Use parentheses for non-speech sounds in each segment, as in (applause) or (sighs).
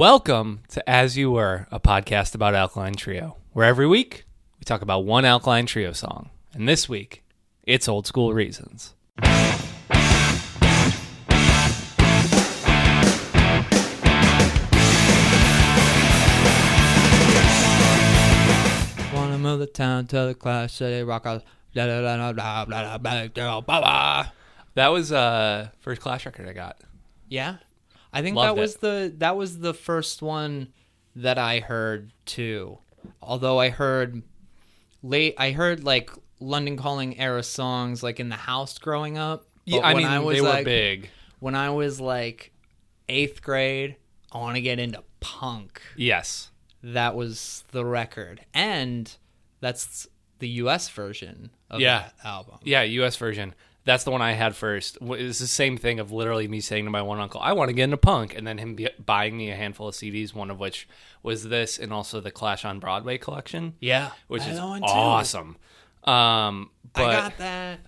Welcome to As You Were, a podcast about Alkaline Trio, where every week we talk about one Alkaline Trio song. And this week, it's Old School Reasons. Wanna move the town to the class city rock out. That was uh first Clash record I got. Yeah, I think Loved that was it. the that was the first one that I heard too. Although I heard late, I heard like London Calling era songs like in the house growing up. Yeah, I when mean was they were like, big. When I was like eighth grade, I want to get into punk. Yes. That was the record, and that's the U.S. version of Yeah. that album. Yeah, US version. That's the one I had first. It's the same thing of literally me saying to my one uncle, "I want to get into punk," and then him be- buying me a handful of CDs. One of which was this, and also the Clash on Broadway collection, Yeah, which is had one too. awesome. Um, but I got that.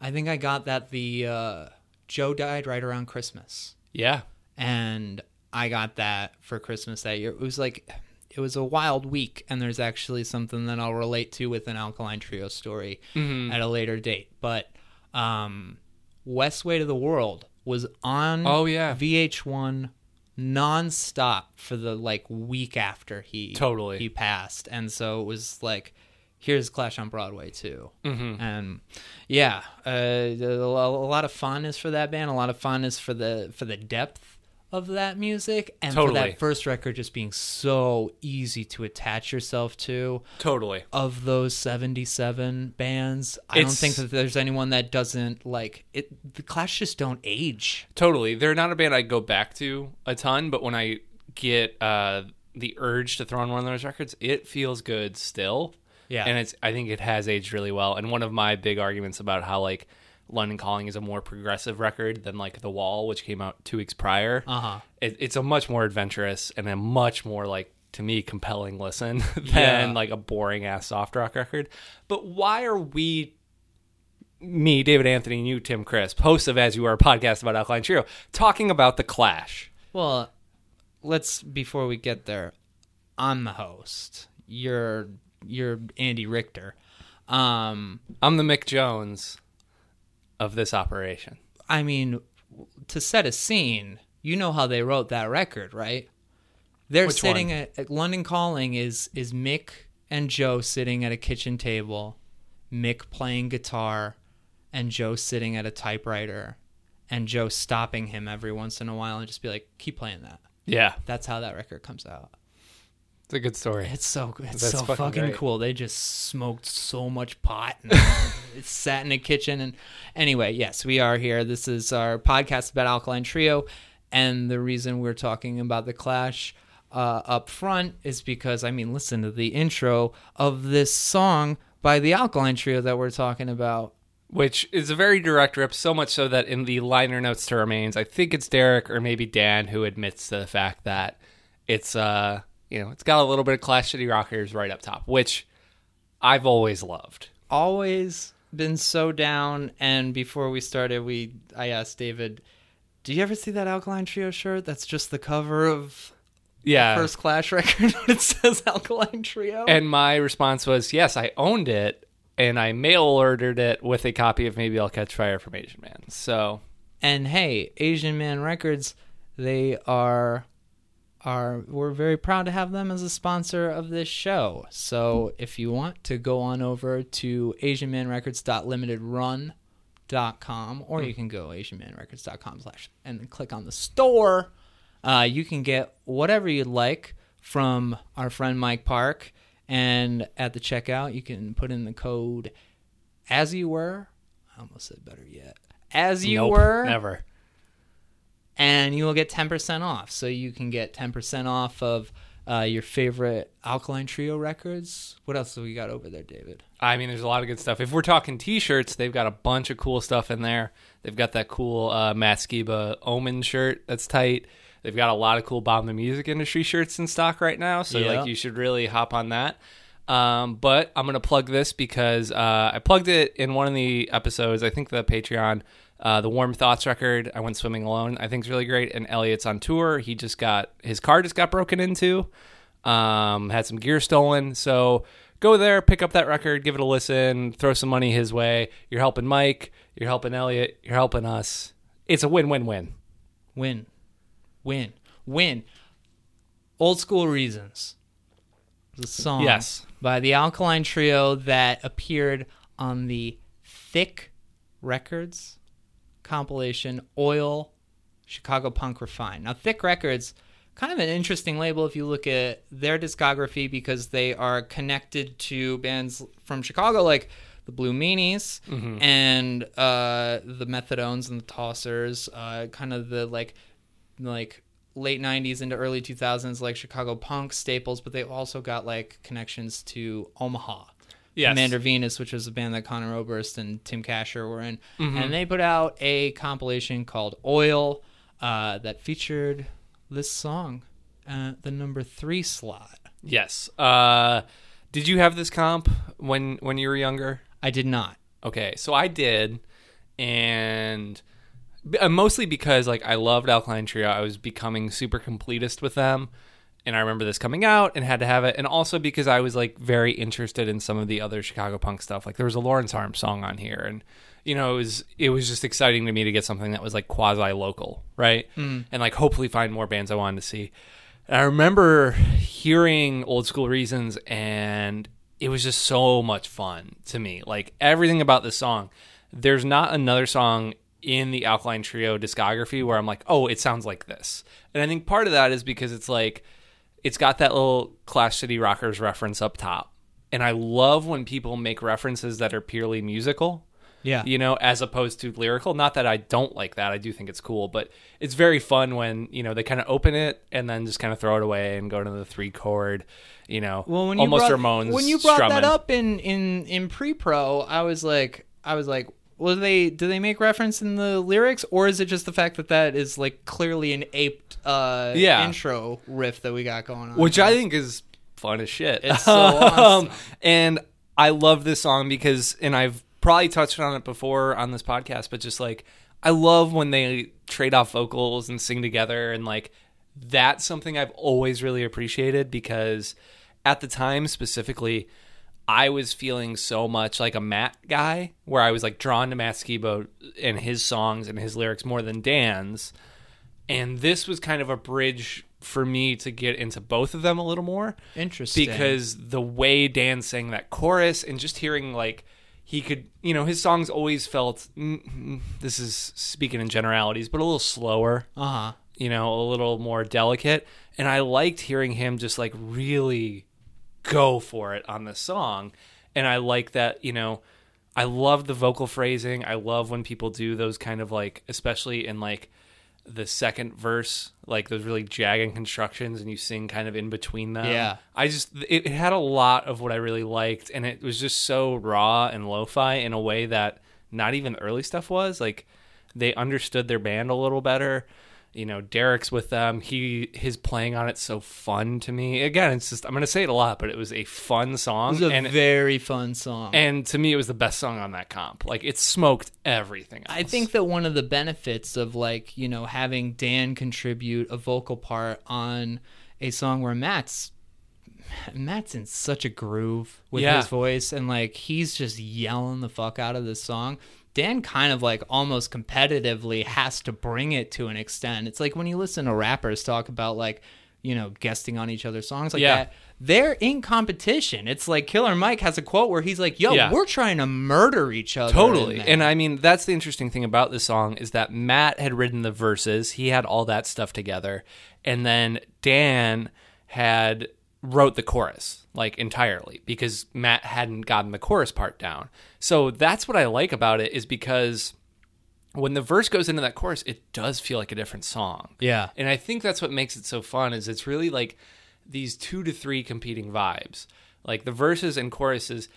I think I got that. The uh, Joe died right around Christmas, yeah, and I got that for Christmas that year. It was like it was a wild week, and there's actually something that I'll relate to with an Alkaline Trio story Mm-hmm. at a later date. But um, Westway to the World was on. Oh, yeah. VH1 nonstop for the like week after he Totally. he passed, and so it was like, here's Clash on Broadway too, mm-hmm. and yeah, uh, a a lot of fondness for that band, a lot of fondness for the for the depth of that music, and for that first record just being so easy to attach yourself to. totally. Of those seventy-seven bands, I don't think that there's anyone that doesn't like it. The Clash just don't age. Totally. They're not a band I go back to a ton, but when I get uh, the urge to throw on one of those records, it feels good still. Yeah. And it's I think it has aged really well. And one of my big arguments about how like London Calling is a more progressive record than like The Wall, which came out two weeks prior. Uh-huh. It, it's a much more adventurous and a much more like to me compelling listen (laughs) than Yeah. like a boring ass soft rock record. But why are we me, David Anthony, and you, Tim Crisp, hosts of As You Are, a podcast about Alkaline Trio, talking about the Clash. Well, let's before we get there, I'm the host. You're you're Andy Richter. Um, I'm the Mick Jones of this operation. I mean, to set a scene, you know how they wrote that record, right? They're Which sitting at, at London Calling is is Mick and Joe sitting at a kitchen table, Mick playing guitar, and Joe sitting at a typewriter, and Joe stopping him every once in a while and just be like, "Keep playing that." Yeah, That's how that record comes out. It's a good story. It's so it's That's so fucking fucking, cool. They just smoked so much pot and (laughs) it sat in a kitchen and anyway, yes, we are here. This is our podcast about Alkaline Trio, and the reason we're talking about the Clash uh, up front is because I mean, listen to the intro of this song by the Alkaline Trio that we're talking about. Which is a very direct rip, so much so that in the liner notes to Remains, I think it's Derek or maybe Dan who admits to the fact that it's uh you know, it's got a little bit of Clash City Rockers right up top, which I've always loved. Always been so down. And before we started, we I asked David, "Do you ever see that Alkaline Trio shirt? That's just the cover of." Yeah. first Clash (laughs) record it says Alkaline Trio. And my response was, yes, I owned it, and I mail ordered it with a copy of Maybe I'll Catch Fire from Asian Man. So and hey, Asian Man Records, they are are we're very proud to have them as a sponsor of this show. So if you want to go on over to asianmanrecords.limitedrun.com or you can go asianmanrecords.com slash and then click on the store. Uh, you can get whatever you'd like from our friend Mike Park. And at the checkout, you can put in the code as you were. I almost said better yet. As you nope, were never. And you will get 10% off. So you can get 10% off of uh, your favorite Alkaline Trio records. What else have we got over there, David? I mean, there's a lot of good stuff. If we're talking T-shirts, they've got a bunch of cool stuff in there. They've got that cool uh, Matt Skiba Omen shirt that's tight. They've got a lot of cool Bomb the Music Industry shirts in stock right now, so Yeah. like you should really hop on that. Um, but I'm gonna plug this because uh, I plugged it in one of the episodes. I think the Patreon Uh, the Warm Thoughts record, I went swimming alone. I think is really great. And Elliot's on tour. He just got his car just got broken into. Um, had some gear stolen. So go there, pick up that record, give it a listen, throw some money his way. You're helping Mike. You're helping Elliot. You're helping us. It's a win-win-win. Win. Win. Win. Old School Reasons. The song Yes. by the Alkaline Trio that appeared on the Thick Records compilation Oil Chicago Punk Refined. Now Thick Records kind of an interesting label if you look at their discography because they are connected to bands from Chicago like the Blue Meanies and uh, the Methadones and the Tossers, uh, kind of the like like late 90s into early 2000s like Chicago punk staples, but they've also got like connections to Omaha. Yes. Commander Venus, which was a band that Conor Oberst and Tim Kasher were in. Mm-hmm. And they put out a compilation called Oil uh, that featured this song at the number three slot. Yes. Uh, did you have this comp when when you were younger? I did not. Okay, so I did, and uh, mostly because like I loved Alkaline Trio. I was becoming super completist with them, and I remember this coming out and had to have it, and also because I was like very interested in some of the other Chicago punk stuff. Like there was a Lawrence Arms song on here, and you know it was it was just exciting to me to get something that was like quasi local, right? Mm. And like hopefully find more bands I wanted to see. And I remember hearing Old School Reasons, and it was just so much fun to me. Like everything about this song. There's not another song in the Alkaline Trio discography where I'm like, oh, it sounds like this. And I think part of that is because it's like, it's got that little Clash City Rockers reference up top. And I love when people make references that are purely musical Yeah. you know, as opposed to lyrical. Not that I don't like that. I do think it's cool, but it's very fun when, you know, they kind of open it and then just kind of throw it away and go to the three chord, you know, Well, when you almost brought, Ramones when you brought strumming. that up in in in pre-pro, I was like, I was like, well, they do they make reference in the lyrics, or is it just the fact that that is like clearly an aped uh, Yeah. intro riff that we got going on? which I think is fun as shit. It's (laughs) so awesome. and I love this song because, and I've probably touched on it before on this podcast, but just like I love when they trade off vocals and sing together, and like that's something I've always really appreciated because at the time specifically. I was feeling so much like a Matt guy, where I was like drawn to Matt Skiba and his songs and his lyrics more than Dan's and this was kind of a bridge for me to get into both of them a little more Interesting. because the way Dan sang that chorus and just hearing like he could you know his songs always felt mm, mm, this is speaking in generalities but a little slower uh huh. you know a little more delicate and I liked hearing him just like really go for it on this song and I like that you know I love the vocal phrasing I love when people do those kind of like especially in like the second verse, like those really jagging constructions, and you sing kind of in between them. Yeah. I just it, it had a lot of what I really liked, and it was just so raw and lo-fi in a way that not even early stuff was. Like they understood their band a little better. You know, Derek's with them. He his playing on it's so fun to me. Again, it's just I'm gonna say it a lot, but it was a fun song, It was a and very fun song. and to me it was the best song on that comp. Like it smoked everything. Else. I think that one of the benefits of like you know having Dan contribute a vocal part on a song where Matt's Matt's in such a groove with Yeah. his voice and like he's just yelling the fuck out of this song. Dan kind of like almost competitively has to bring it to an extent. It's like when you listen to rappers talk about like you know guesting on each other's songs like Yeah. that. They're in competition. It's like Killer Mike has a quote where he's like, "Yo, Yeah. we're trying to murder each other." Totally. And I mean, that's the interesting thing about this song is that Matt had written the verses, he had all that stuff together, and then Dan had wrote the chorus like entirely because Matt hadn't gotten the chorus part down. So that's what I like about it is because when the verse goes into that chorus, it does feel like a different song. Yeah. And I think that's what makes it so fun is it's really like these two to three competing vibes. Like the verses and choruses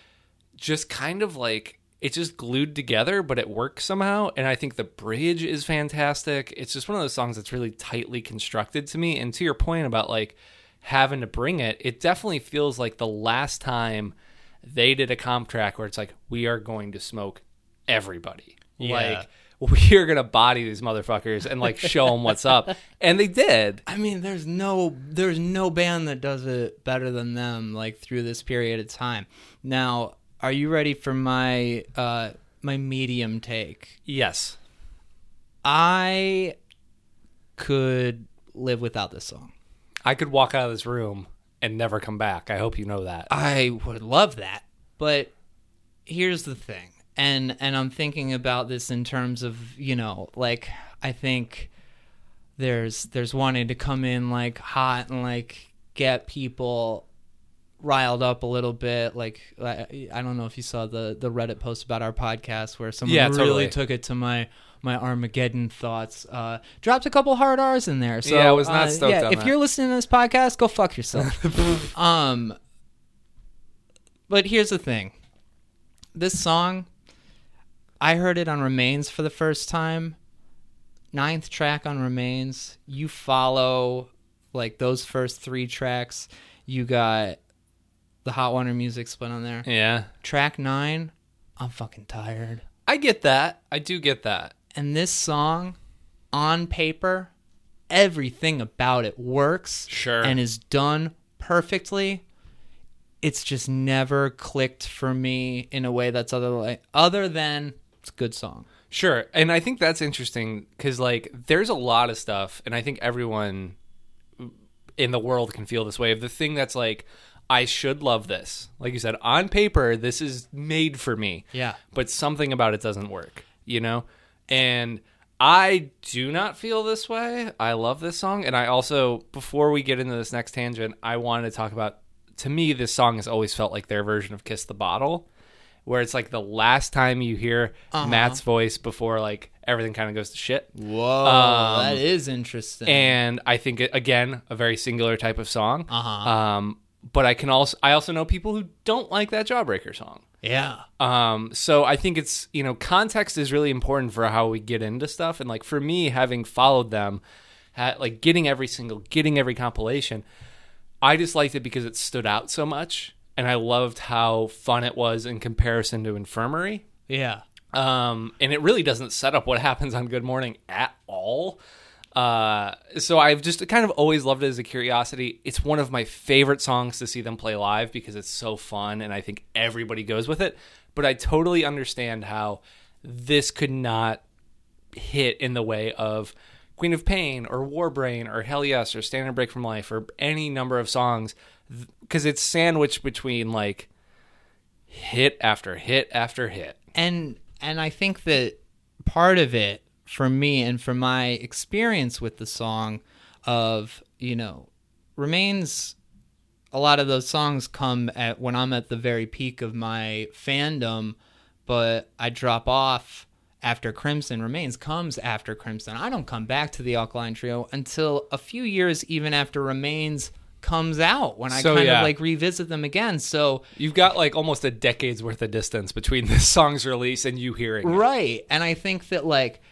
just kind of like it's just glued together, but it works somehow. And I think the bridge is fantastic. It's just one of those songs that's really tightly constructed to me. And to your point about like having to bring it, it definitely feels like the last time they did a comp track where it's like, we are going to smoke everybody. Yeah. Like (laughs) we're gonna body these motherfuckers and like show them what's up, (laughs) and they did. I mean, there's no there's no band that does it better than them like through this period of time. Now, are you ready for my uh my medium take? Yes, I could live without this song. I could walk out of this room and never come back. I hope you know that. I would love that. But here's the thing. And and I'm thinking about this in terms of, you know, like I think there's there's wanting to come in like hot and like get people riled up a little bit like I, I don't know if you saw the the Reddit post about our podcast where someone Yeah, really totally. took it to my my Armageddon thoughts. Uh, dropped a couple hard R's in there. So Yeah, I was not uh, stoked yeah, on if that. you're listening to this podcast, go fuck yourself. (laughs) um, but here's the thing. This song, I heard it on Remains for the first time. Ninth track on Remains. You follow like those first three tracks. You got the Hot Water music split on there. Yeah, Track nine, I'm fucking tired. I get that. I do get that. And this song, on paper, everything about it works. Sure. And is done perfectly. It's just never clicked for me in a way that's other like other than it's a good song. Sure. And I think that's interesting because, like, there's a lot of stuff, and I think everyone in the world can feel this way of the thing that's like, I should love this. Like you said, on paper, this is made for me. Yeah. But something about it doesn't work, you know? And I do not feel this way. I love this song. And I also, before we get into this next tangent, I wanted to talk about to me, this song has always felt like their version of Kiss the Bottle, where it's like the last time you hear Matt's voice before like everything kind of goes to shit. Whoa, Um, that is interesting. And I think it, again, a very singular type of song. Uh-huh. Um, but I can also I also know people who don't like that Jawbreaker song. Yeah. Um, so I think it's you know context is really important for how we get into stuff, and like for me, having followed them, ha- like getting every single, getting every compilation, I just liked it because it stood out so much, and I loved how fun it was in comparison to Infirmary. Yeah. Um, and it really doesn't set up what happens on Good Morning at all. Uh, so I've just kind of always loved it as a curiosity. It's one of my favorite songs to see them play live because it's so fun and I think everybody goes with it. But I totally understand how this could not hit in the way of Queen of Pain or Warbrain or Hell Yes or Standard Break from Life or any number of songs because it's sandwiched between like hit after hit after hit. and and I think that part of it for me and for my experience with the song of you know remains a lot of those songs come at when I'm at the very peak of my fandom but I drop off after Crimson Remains comes after Crimson I don't come back to the Alkaline Trio until a few years even after Remains comes out when I So, kind yeah. of like revisit them again so You've got like almost a decade's worth of distance between this (laughs) song's release and you hearing it. right and i think that like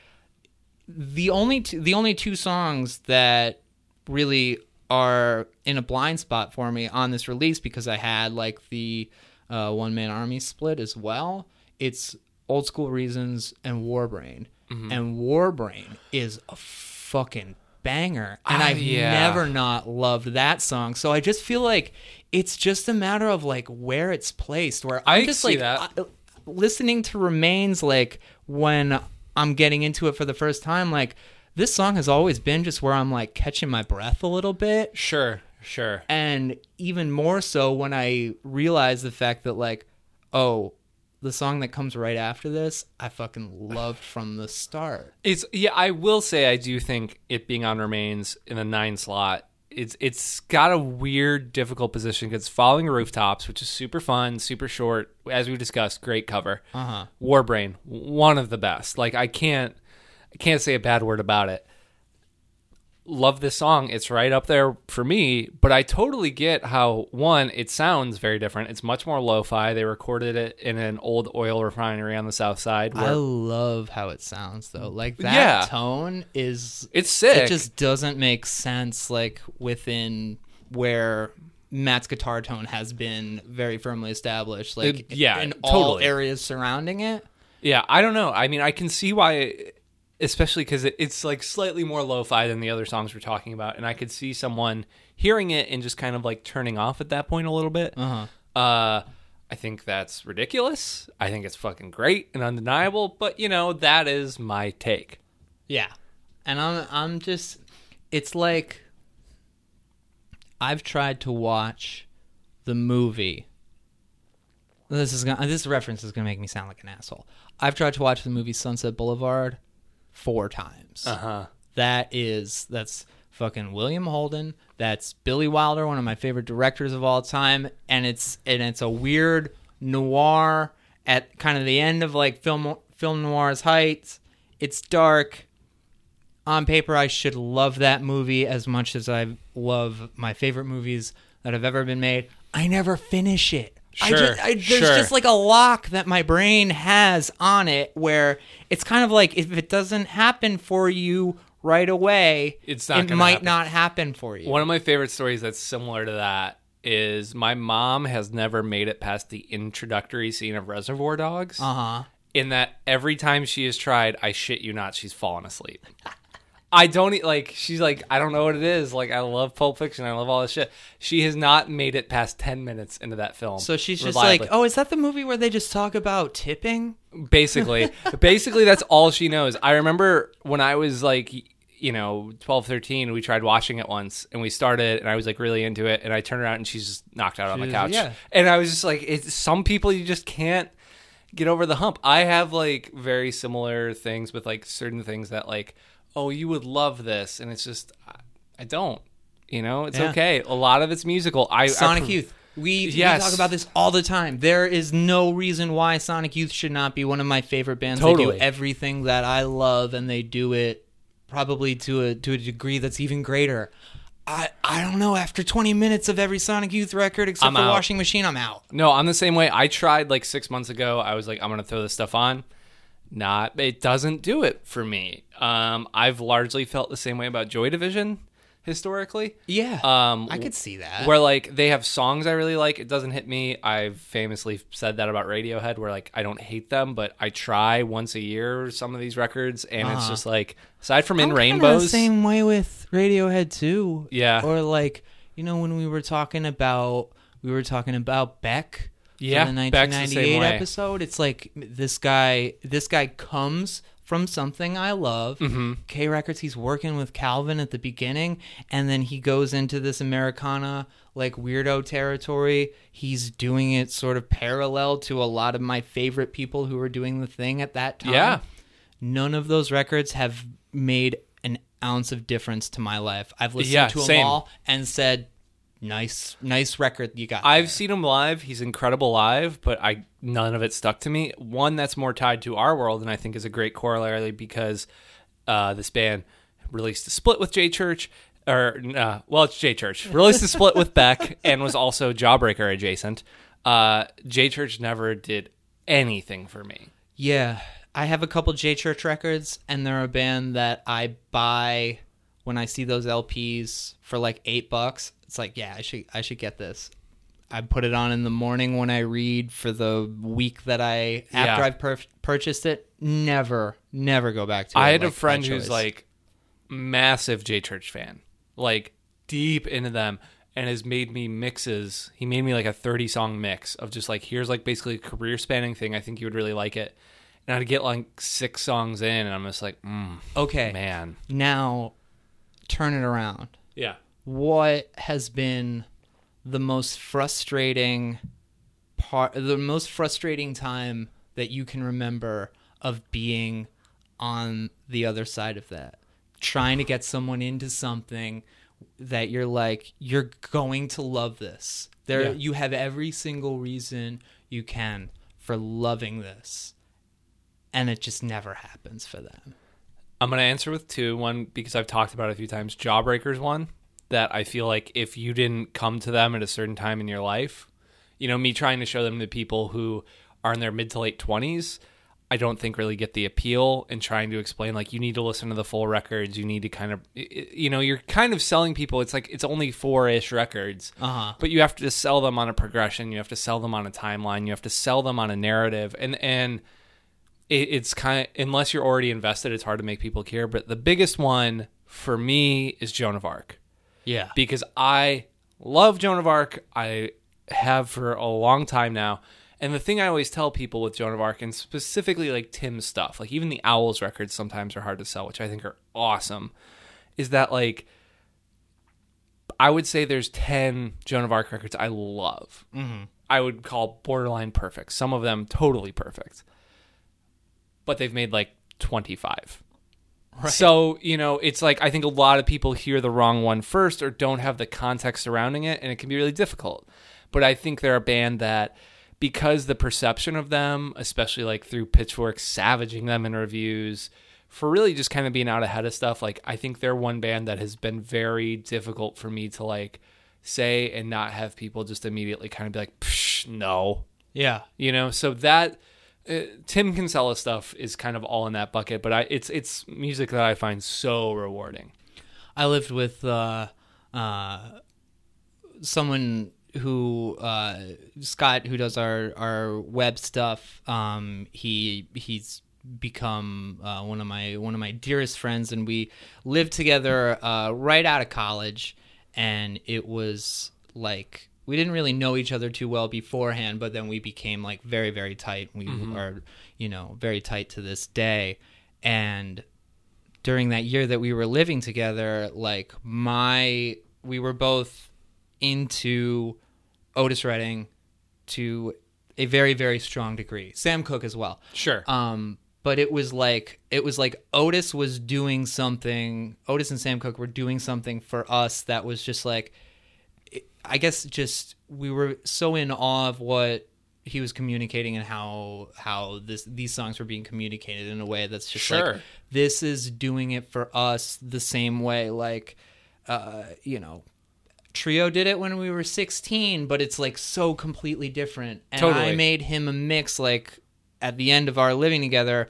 the only two, the only two songs that really are in a blind spot for me on this release because i had like the uh, one man army split as well it's old school reasons and warbrain Mm-hmm. and warbrain is a fucking banger and Ah, i've yeah. never not loved that song so i just feel like it's just a matter of like where it's placed where i'm I just see like. I- listening to remains like when i'm getting into it for the first time like this song has always been just where i'm like catching my breath a little bit Sure, sure. and even more so when i realize the fact that like oh the song that comes right after this i fucking loved from the start It's yeah, I will say I do think it being on remains in a nine slot. It's it's got a weird, difficult position because following rooftops, which is super fun, super short, as we discussed, great cover. uh-huh Warbrain, one of the best. Like I can't I can't say a bad word about it. Love this song. It's right up there for me, but I totally get how one, it sounds very different. It's much more lo-fi. They recorded it in an old oil refinery on the south side. i love how it sounds though like that Yeah. tone is it's sick. it just doesn't make sense like within where Matt's guitar tone has been very firmly established like It- yeah, in all totally. areas surrounding it Yeah, I don't know. I mean, I can see why especially because it, it's like slightly more lo-fi than the other songs we're talking about, and I could see someone hearing it and just kind of like turning off at that point a little bit. Uh-huh. Uh, I think that's ridiculous. I think it's fucking great and undeniable, but you know that is my take. Yeah. And I'm I'm just it's like I've tried to watch the movie. This is gonna, this reference is going to make me sound like an asshole. I've tried to watch the movie Sunset Boulevard four times. huh. That is that's fucking William Holden. That's Billy Wilder, one of my favorite directors of all time, and it's and it's a weird noir at kind of the end of like film film noir's heights. It's dark. On paper, I should love that movie as much as I love my favorite movies that have ever been made. I never finish it. I just, I, there's sure. just like a lock that my brain has on it where it's kind of like if it doesn't happen for you right away, It's not it might happen. not happen for you. One of my favorite stories that's similar to that is my mom has never made it past the introductory scene of Reservoir Dogs. Uh huh. in that every time she has tried, I shit you not, she's fallen asleep. I don't e- like. She's like, I don't know what it is. Like, I love Pulp Fiction. I love all this shit. She has not made it past ten minutes into that film. So she's just reliably. like, oh, is that the movie where they just talk about tipping? basically, (laughs) basically, that's all she knows. I remember when I was like, you know, 12, 13, we tried watching it once, and we started, and I was like really into it, and I turned around and she's just knocked out on the couch, yeah. and I was just like, it's some people you just can't get over the hump. I have like very similar things with like certain things that like, oh, you would love this, and it's just I- I don't. You know, it's Yeah. okay. A lot of it's musical. I I Sonic pre- Youth. We, Yes. we talk about this all the time. There is no reason why Sonic Youth should not be one of my favorite bands. They Totally. do everything that I love, and they do it probably to a to a degree that's even greater. I I don't know. After 20 minutes of every Sonic Youth record, except I'm for out. Washing Machine, I'm out. No, I'm the same way. I tried like six months ago. I was like, I'm gonna throw this stuff on. Not, it doesn't do it for me. Um, I've largely felt the same way about Joy Division historically. Yeah, Um, I could see that. where like they have songs I really like. It doesn't hit me. I've famously said that about Radiohead, where like I don't hate them, but I try once a year some of these records, and it's Uh-huh. just like aside from In I'm kinda Rainbows, same way with Radiohead too. Yeah. Or like you know when we were talking about we were talking about Beck. Yeah, the Beck's the 1998 same way. episode. It's like this guy. This guy comes from something I love. Mm-hmm. K Records. He's working with Calvin at the beginning, and then he goes into this Americana like weirdo territory. He's doing it sort of parallel to a lot of my favorite people who were doing the thing at that time Yeah. none of those records have made an ounce of difference to my life. I've listened Yeah, to them same. all and said, "Nice, nice record you got." I've there." seen him live. He's incredible live, but I none of it stuck to me. One that's more tied to our world, and I think is a great corollary because uh, this band released a split with J Church, or uh, well, it's J Church released a split with Beck, (laughs) and was also Jawbreaker adjacent. Uh, J Church never did anything for me. Yeah, I have a couple J Church records, and they're a band that I buy when I see those LPs for like eight bucks. It's like, yeah, I should I should get this. I put it on in the morning when I read for the week that I after Yeah. I've pur- purchased it. Never, never go back to it. I had a like, by friend who's like massive J Church fan, like deep into them, and has made me mixes. He made me like a 30 song mix of just like, here's like basically a career spanning thing. I think you would really like it. And I'd get like six songs in, and I'm just like, mm, okay, man. now turn it around. Yeah. what has been the most frustrating part the most frustrating time that you can remember of being on the other side of that trying to get someone into something that you're like you're going to love this there Yeah. you have every single reason you can for loving this and it just never happens for them I'm going to answer with two. One, because I've talked about it a few times. Jawbreakers, one, that I feel like if you didn't come to them at a certain time in your life, you know, me trying to show them to people who are in their mid to late 20s, I don't think really get the appeal and trying to explain, like, you need to listen to the full records. You need to kind of, you know, you're kind of selling people. It's like, it's only four ish records. uh-huh But you have to sell them on a progression. You have to sell them on a timeline. You have to sell them on a narrative. And, and, it, it's kind of unless you're already invested, it's hard to make people care. But the biggest one for me is Joan of Arc Yeah. because I love Joan of Arc. I have for a long time now. And the thing I always tell people with Joan of Arc, and specifically like Tim's stuff, like even the Owls records sometimes are hard to sell, which I think are awesome, is that like I would say there's 10 Joan of Arc records I love. Mm-hmm. I would call borderline perfect. Some of them totally perfect. But they've made like 25. So, you know, it's like I think a lot of people hear the wrong one first or don't have the context surrounding it, and it can be really difficult. But I think they're a band that, because the perception of them, especially like through Pitchfork savaging them in reviews, for really just kind of being out ahead of stuff, like I think they're one band that has been very difficult for me to like say and not have people just immediately kind of be like, Psh, no, Yeah. you know so that uh, tim kinsella stuff is kind of all in that bucket but i it's it's music that i find so rewarding I lived with uh, uh, someone who uh, Scott, who does our our web stuff. Um, he he's become uh, one of my one of my dearest friends, and we lived together uh, right out of college. And it was like we didn't really know each other too well beforehand, but then we became like very very tight. We are you know very tight to this day, and during that year that we were living together, like my we were both into Otis Redding to a very very strong degree. Sam Cooke as well. sure Um but it was like it was like Otis was doing something Otis and Sam Cooke were doing something for us that was just like I guess just we were so in awe of what he was communicating and how how this these songs were being communicated in a way that's just Sure. like this is doing it for us the same way like uh you know trio did it when we were 16 but it's like so completely different and i Totally. made him a mix like at the end of our living together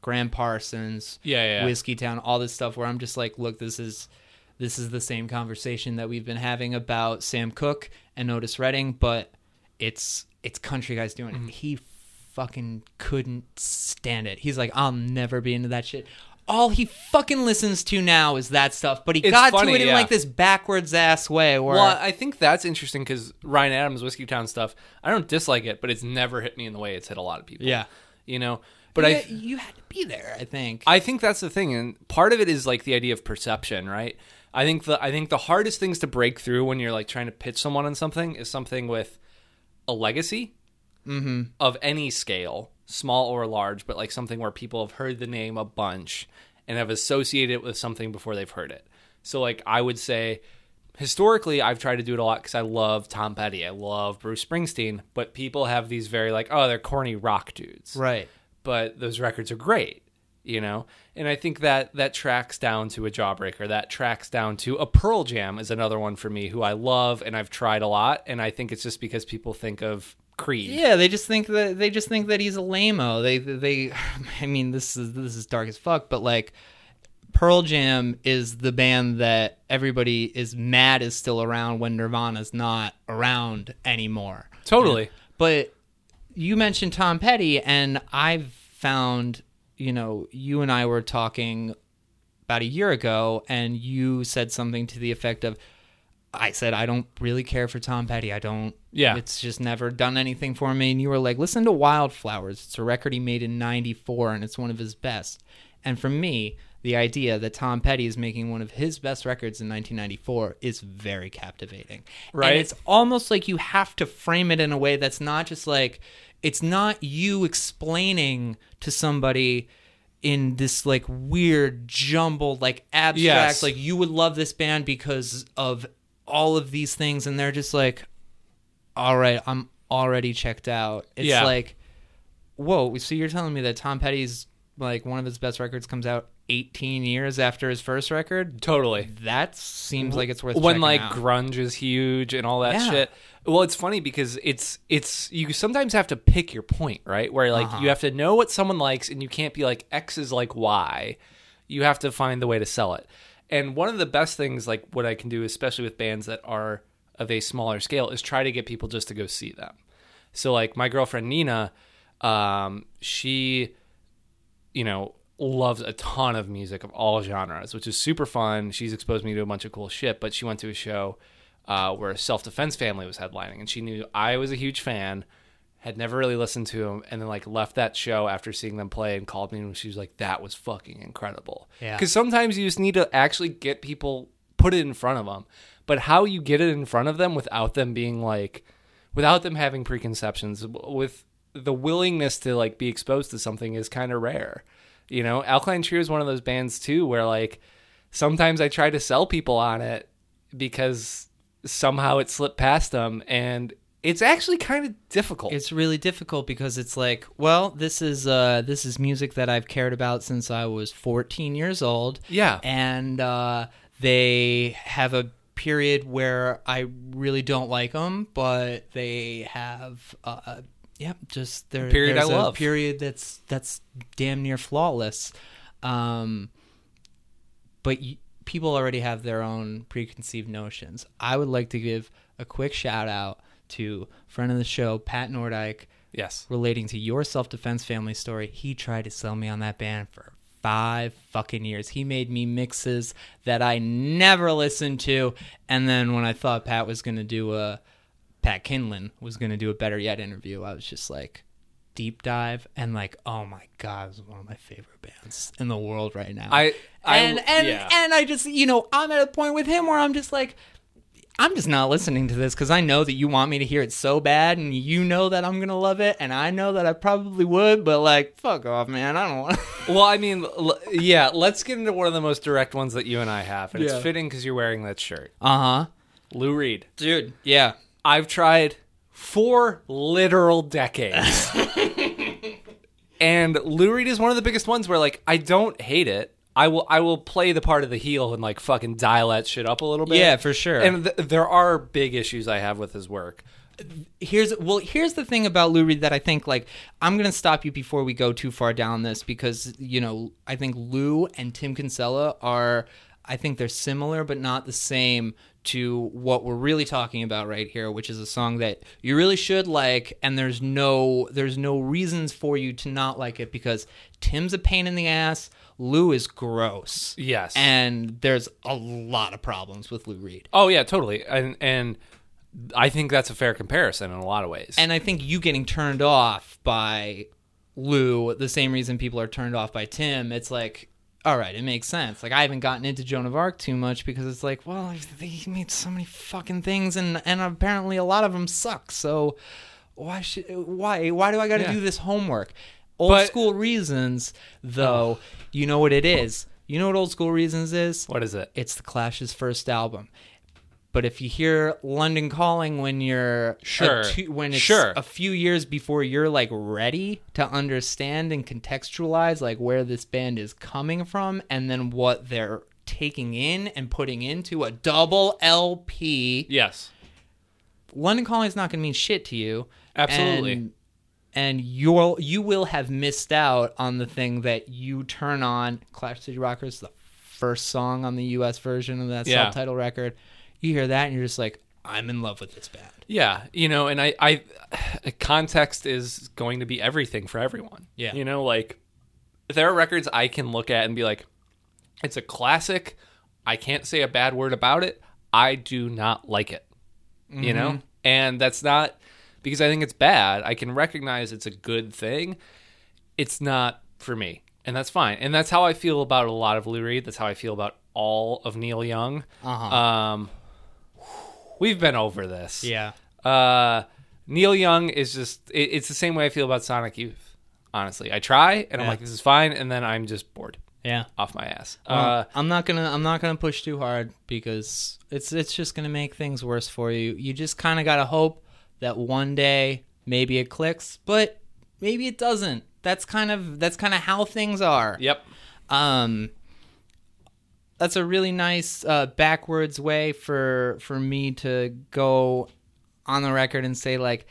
gram parsons yeah, yeah. whiskeytown all this stuff where i'm just like look this is this is the same conversation that we've been having about sam cooke and otis redding but it's it's country guys doing Mm-hmm. it he fucking couldn't stand it he's like i'll never be into that shit all he fucking listens to now is that stuff, but he It's got funny, to it in yeah. like this backwards ass way where well i think that's interesting because ryan adams whiskeytown stuff i don't dislike it but it's never hit me in the way it's hit a lot of people Yeah. you know but i you had to be there, I think. I think that's the thing, and part of it is like the idea of perception, right? I think the I think the hardest things to break through when you're like trying to pitch someone on something is something with a legacy mm-hmm. of any scale, small or large, but like something where people have heard the name a bunch and have associated it with something before they've heard it. So like I would say historically I've tried to do it a lot cuz I love Tom Petty, I love Bruce Springsteen, but people have these very like oh they're corny rock dudes right. but those records are great you know and i think that that tracks down to a jawbreaker that tracks down to a pearl jam is another one for me who i love and i've tried a lot and i think it's just because people think of creed Yeah, they just think that they just think that he's a lameo. They they (sighs) I mean this is this is dark as fuck, but like Pearl Jam is the band that everybody is mad is still around when Nirvana's not around anymore. totally But you mentioned Tom Petty, and I've found, you know, you and I were talking about a year ago, and you said something to the effect of, I said, I don't really care for Tom Petty. I don't, Yeah. it's just never done anything for me. And you were like, listen to Wildflowers. It's a record he made in 94, and it's one of his best. And for me, the idea that Tom Petty is making one of his best records in 1994 is very captivating. Right. And it's almost like you have to frame it in a way that's not just like it's not you explaining to somebody in this like weird jumbled like abstract Yes. like you would love this band because of all of these things and they're just like all right i'm already checked out it's Yeah. like whoa so you're telling me that tom petty's like one of his best records comes out 18 years after his first record totally that seems like it's worth it. when like out. grunge is huge and all that Yeah. shit well it's funny because it's it's you sometimes have to pick your point right where like Uh-huh. you have to know what someone likes and you can't be like x is like y you have to find the way to sell it and one of the best things like what i can do especially with bands that are of a smaller scale is try to get people just to go see them so like my girlfriend nina um, she you know, loves a ton of music of all genres, which is super fun. She's exposed me to a bunch of cool shit, but she went to a show uh, where Self Defense Family was headlining, and she knew I was a huge fan, had never really listened to them, and then like left that show after seeing them play and called me, and she was like, "That was fucking incredible." Yeah. Because sometimes you just need to actually get people put it in front of them, but how you get it in front of them without them being like, without them having preconceptions, with the willingness to like be exposed to something is kind of rare. You know, Alkaline Trio is one of those bands too where like sometimes I try to sell people on it because somehow it slipped past them and it's actually kind of difficult. It's really difficult because it's like, well, this is uh, this is music that I've cared about since I was 14 years old. Yeah. and uh, they have a period where I really don't like them, but they have, uh, yeah, just there. period there's I a love. Period that's that's damn near flawless. Um, but y- people already have their own preconceived notions. I would like to give a quick shout out to friend of the show Pat Nordyke yes. relating to your self defense family story. He tried to sell me on that band for five fucking years. He made me mixes that I never listened to, and then when I thought Pat was gonna do a Pat Kindlon was gonna do a better yet interview, I was just like deep dive and like oh my god, it's one of my favorite bands in the world right now. I, I and and yeah. and I just you know I'm at a point with him where I'm just like I'm just not listening to this because I know that you want me to hear it so bad, and you know that I'm gonna love it, and I know that I probably would, but like, fuck off, man. I don't want. (laughs) well, I mean, l- yeah, let's get into one of the most direct ones that you and I have. And Yeah. it's fitting because you're wearing that shirt. Uh huh, Lou Reed. dude. Yeah, I've tried for literal decades. (laughs) and Lou Reed is one of the biggest ones where like I don't hate it. I will I will play the part of the heel and like fucking dial that shit up a little bit. Yeah, for sure. And th- there are big issues I have with his work. here's well here's the thing about Lou Reed that I think like I'm gonna stop you before we go too far down this because you know I think Lou and Tim Kinsella are I think they're similar but not the same to what we're really talking about right here which is a song that you really should like and there's no there's no reasons for you to not like it because Tim's a pain in the ass Lou is gross Yes. and there's a lot of problems with Lou Reed Oh yeah, totally. And and I think that's a fair comparison in a lot of ways. And I think you getting turned off by Lou, the same reason people are turned off by Tim, it's like, all right, it makes sense. Like I haven't gotten into Joan of Arc too much because it's like, well, he made so many fucking things, and and apparently a lot of them suck. So why should why why do I got to Yeah. do this homework? Old But- school reasons, though, you know what it is. You know what old school reasons is? what is it? it's the Clash's first album. But if you hear London Calling when you're Sure. two- when it's Sure. a few years before you're like ready to understand and contextualize like where this band is coming from and then what they're taking in and putting into a double LP, Yes. London Calling is not going to mean shit to you. Absolutely. And, and you'll you will have missed out on the thing that you turn on. Clash City Rockers, the first song on the U.S. version of that Yeah. self-titled record. You hear that and you're just like, I'm in love with this band. Yeah, you know, and I, I, (sighs) context is going to be everything for everyone. Yeah. you know, like there are records I can look at and be like, it's a classic. I can't say a bad word about it. I do not like it. You know, and that's not because I think it's bad. I can recognize it's a good thing. It's not for me, and that's fine. And that's how I feel about a lot of Lou Reed. That's how I feel about all of Neil Young. Uh-huh. Um, we've been over this. Yeah. Uh, Neil Young is just, it, it's the same way I feel about Sonic Youth. Honestly, I try and I'm Yeah. like, this is fine. And then I'm just bored Yeah. off my ass. Well, uh, I'm not gonna I'm not gonna push too hard because it's it's just gonna make things worse for you. You just kind of gotta hope that one day maybe it clicks, but maybe it doesn't. That's kind of that's kind of how things are. yep. Um, that's a really nice uh, backwards way for for me to go on the record and say like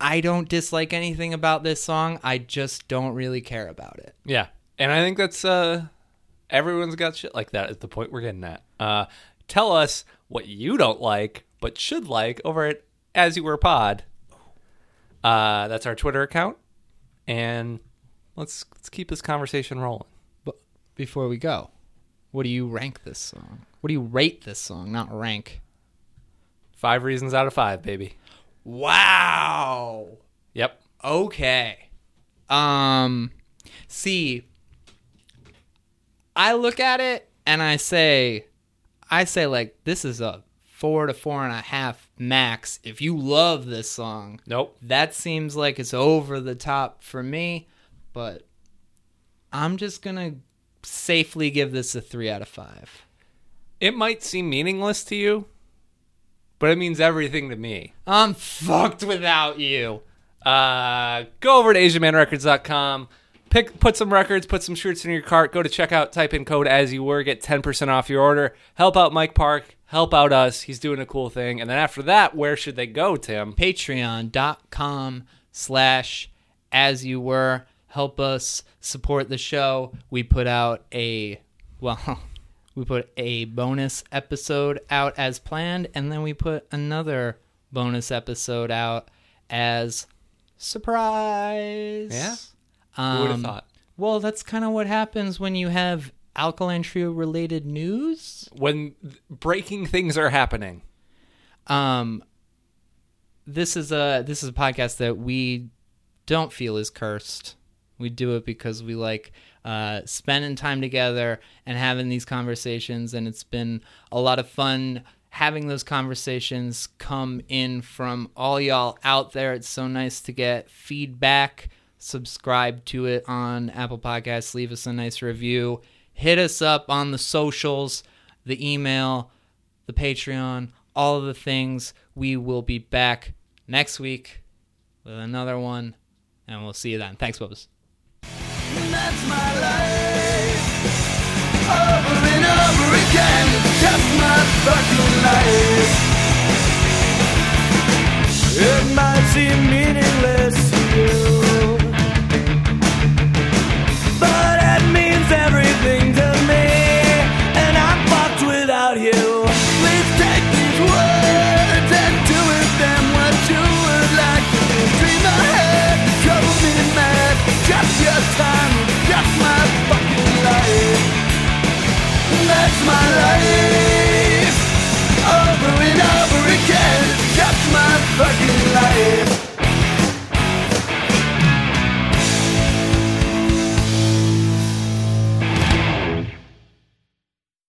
I don't dislike anything about this song. I just don't really care about it. Yeah. And I think that's, uh, everyone's got shit like that at the point we're getting at. Uh, tell us what you don't like, but should like over at As You Were Pod. Uh, that's our Twitter account. And let's let's keep this conversation rolling. But before we go, what do you rank this song? What do you rate this song? Not rank. Five reasons out of five, baby. Wow. Yep. Okay. Um see I look at it and I say I say like this is a four to four and a half max if you love this song. Nope. That seems like it's over the top for me, but I'm just gonna safely give this a three out of five. It might seem meaningless to you, but it means everything to me. I'm fucked without you. Uh, go over to AsianManRecords.com. Pick, put some records, put some shirts in your cart. Go to checkout, type in code as you were, get ten percent off your order. Help out Mike Park, help out us. He's doing a cool thing. And then after that, where should they go, Tim? patreon.com slash as you were help us support the show we put out a well (laughs) we put a bonus episode out as planned and then we put another bonus episode out as surprise Yeah? um, Who would have thought? well that's kind of what happens when you have alkaline trio related news When th- breaking things are happening. um this is a this is a podcast that we don't feel is cursed we do it because we like uh, spending time together and having these conversations and it's been a lot of fun having those conversations come in from all y'all out there it's so nice to get feedback subscribe to it on apple podcasts leave us a nice review hit us up on the socials the email the Patreon, all of the things. We will be back next week with another one, and we'll see you then. Thanks, Bubbles. My life. Over and over again, it's just my fucking life. It might seem meaningless my life.